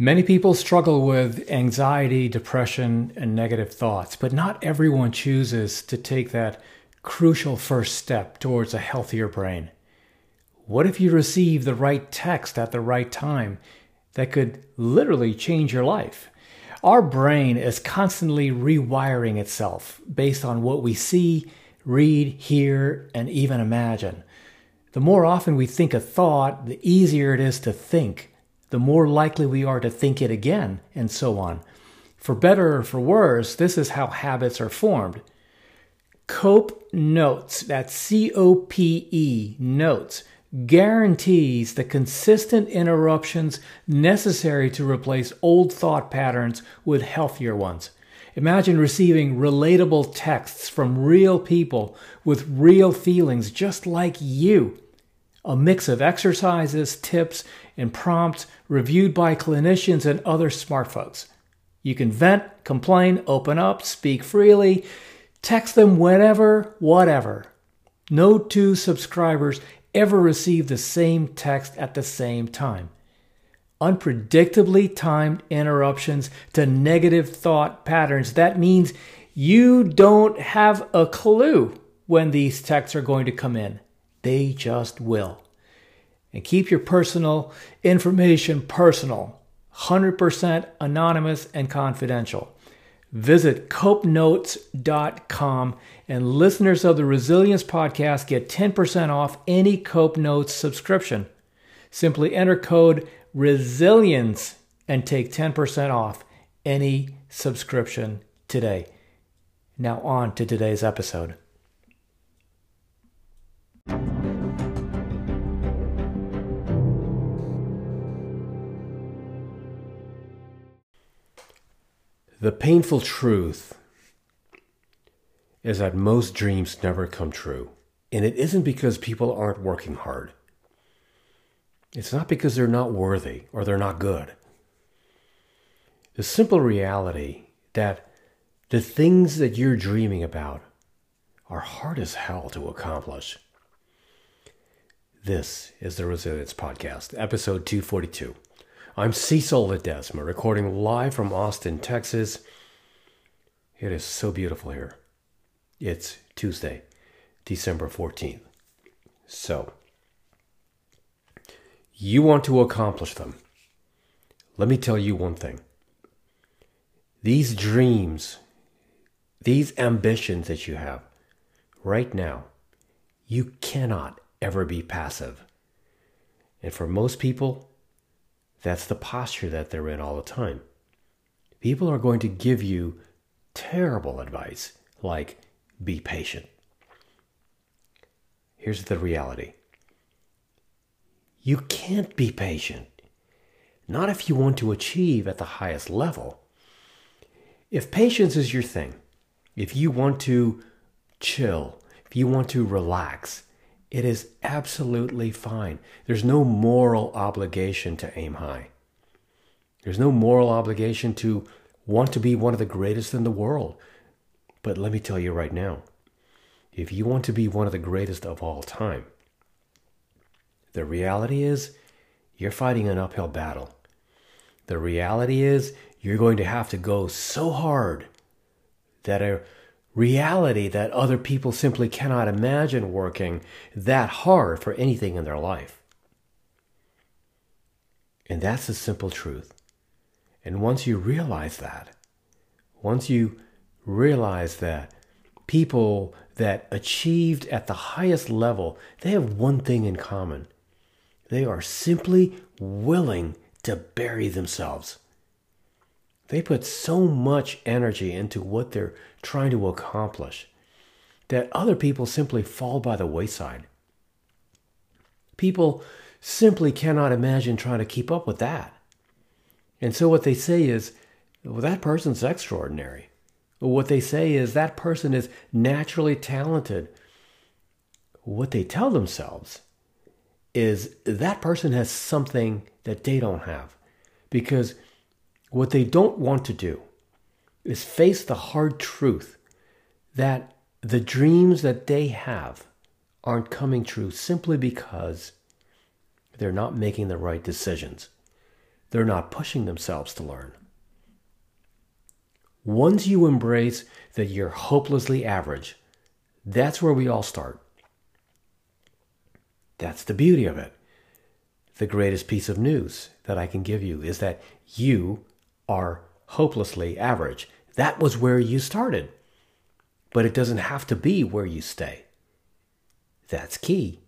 Many people struggle with anxiety, depression, and negative thoughts, but not everyone chooses to take that crucial first step towards a healthier brain. What if you receive the right text at the right time that could literally change your life? Our brain is constantly rewiring itself based on what we see, read, hear, and even imagine. The more often we think a thought, the easier it is to think the more likely we are to think it again, and so on. For better or for worse, this is how habits are formed. Cope Notes, that's C O P E, notes, guarantees the consistent interruptions necessary to replace old thought patterns with healthier ones. Imagine receiving relatable texts from real people with real feelings just like you a mix of exercises, tips, and prompts reviewed by clinicians and other smart folks. You can vent, complain, open up, speak freely, text them whenever, whatever. No two subscribers ever receive the same text at the same time. Unpredictably timed interruptions to negative thought patterns. That means you don't have a clue when these texts are going to come in. They just will. And keep your personal information personal, 100% anonymous and confidential. Visit copenotes.com and listeners of the Resilience Podcast get 10% off any Cope Notes subscription. Simply enter code RESILIENCE and take 10% off any subscription today. Now, on to today's episode. The painful truth is that most dreams never come true. And it isn't because people aren't working hard. It's not because they're not worthy or they're not good. The simple reality that the things that you're dreaming about are hard as hell to accomplish. This is the Resilience Podcast, episode 242. I'm Cecil Ledesma, recording live from Austin, Texas. It is so beautiful here. It's Tuesday, December 14th. So, you want to accomplish them. Let me tell you one thing. These dreams, these ambitions that you have right now, you cannot ever be passive. And for most people, that's the posture that they're in all the time. People are going to give you terrible advice like, be patient. Here's the reality you can't be patient. Not if you want to achieve at the highest level. If patience is your thing, if you want to chill, if you want to relax, it is absolutely fine. There's no moral obligation to aim high. There's no moral obligation to want to be one of the greatest in the world. But let me tell you right now if you want to be one of the greatest of all time, the reality is you're fighting an uphill battle. The reality is you're going to have to go so hard that a reality that other people simply cannot imagine working that hard for anything in their life. And that's the simple truth. And once you realize that, once you realize that people that achieved at the highest level, they have one thing in common. They are simply willing to bury themselves. They put so much energy into what they're trying to accomplish that other people simply fall by the wayside. People simply cannot imagine trying to keep up with that. And so what they say is, well, that person's extraordinary. What they say is that person is naturally talented. What they tell themselves is that person has something that they don't have. Because what they don't want to do is face the hard truth that the dreams that they have aren't coming true simply because they're not making the right decisions. they're not pushing themselves to learn. Once you embrace that you're hopelessly average, that's where we all start. That's the beauty of it. The greatest piece of news that I can give you is that you are hopelessly average. That was where you started. But it doesn't have to be where you stay. That's key.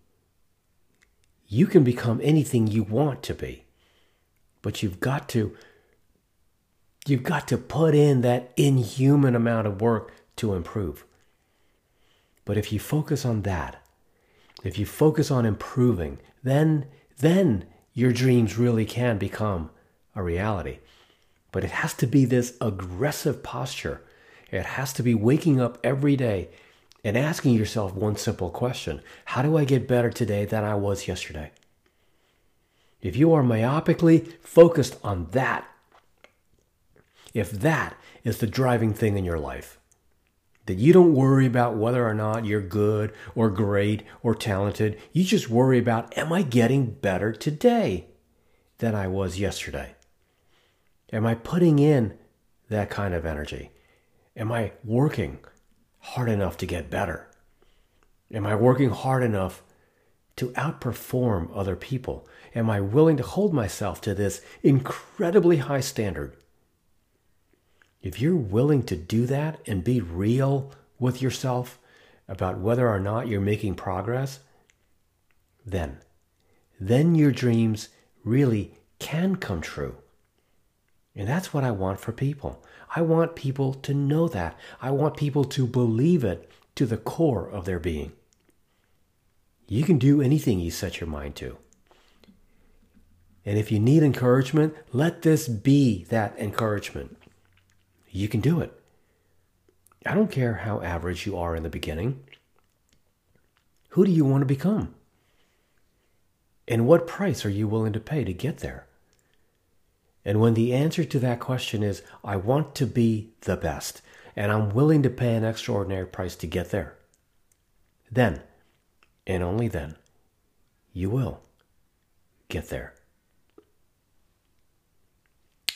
You can become anything you want to be. But you've got to you've got to put in that inhuman amount of work to improve. But if you focus on that, if you focus on improving, then then your dreams really can become a reality. But it has to be this aggressive posture. It has to be waking up every day and asking yourself one simple question How do I get better today than I was yesterday? If you are myopically focused on that, if that is the driving thing in your life, that you don't worry about whether or not you're good or great or talented, you just worry about, am I getting better today than I was yesterday? Am I putting in that kind of energy? Am I working hard enough to get better? Am I working hard enough to outperform other people? Am I willing to hold myself to this incredibly high standard? If you're willing to do that and be real with yourself about whether or not you're making progress, then, then your dreams really can come true. And that's what I want for people. I want people to know that. I want people to believe it to the core of their being. You can do anything you set your mind to. And if you need encouragement, let this be that encouragement. You can do it. I don't care how average you are in the beginning. Who do you want to become? And what price are you willing to pay to get there? And when the answer to that question is, I want to be the best, and I'm willing to pay an extraordinary price to get there, then, and only then, you will get there.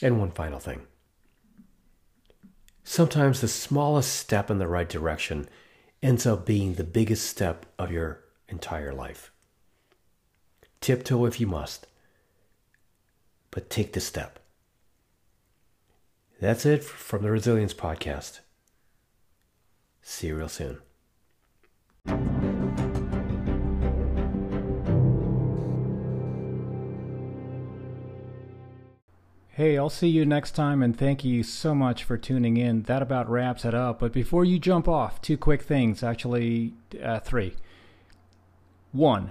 And one final thing. Sometimes the smallest step in the right direction ends up being the biggest step of your entire life. Tiptoe if you must but take the step. That's it from the Resilience Podcast. See you real soon. Hey, I'll see you next time, and thank you so much for tuning in. That about wraps it up. But before you jump off, two quick things actually, uh, three. One,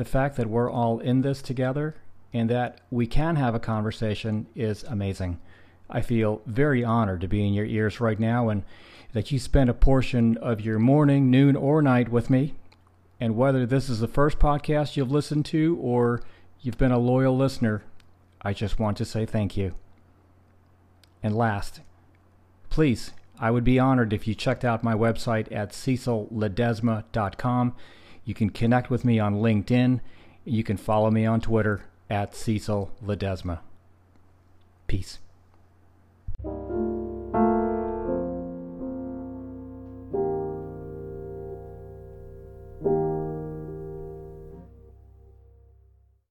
the fact that we're all in this together and that we can have a conversation is amazing. I feel very honored to be in your ears right now and that you spend a portion of your morning, noon, or night with me. And whether this is the first podcast you've listened to or you've been a loyal listener, I just want to say thank you. And last, please, I would be honored if you checked out my website at cecilledesma.com. You can connect with me on LinkedIn. You can follow me on Twitter at Cecil Ledesma. Peace.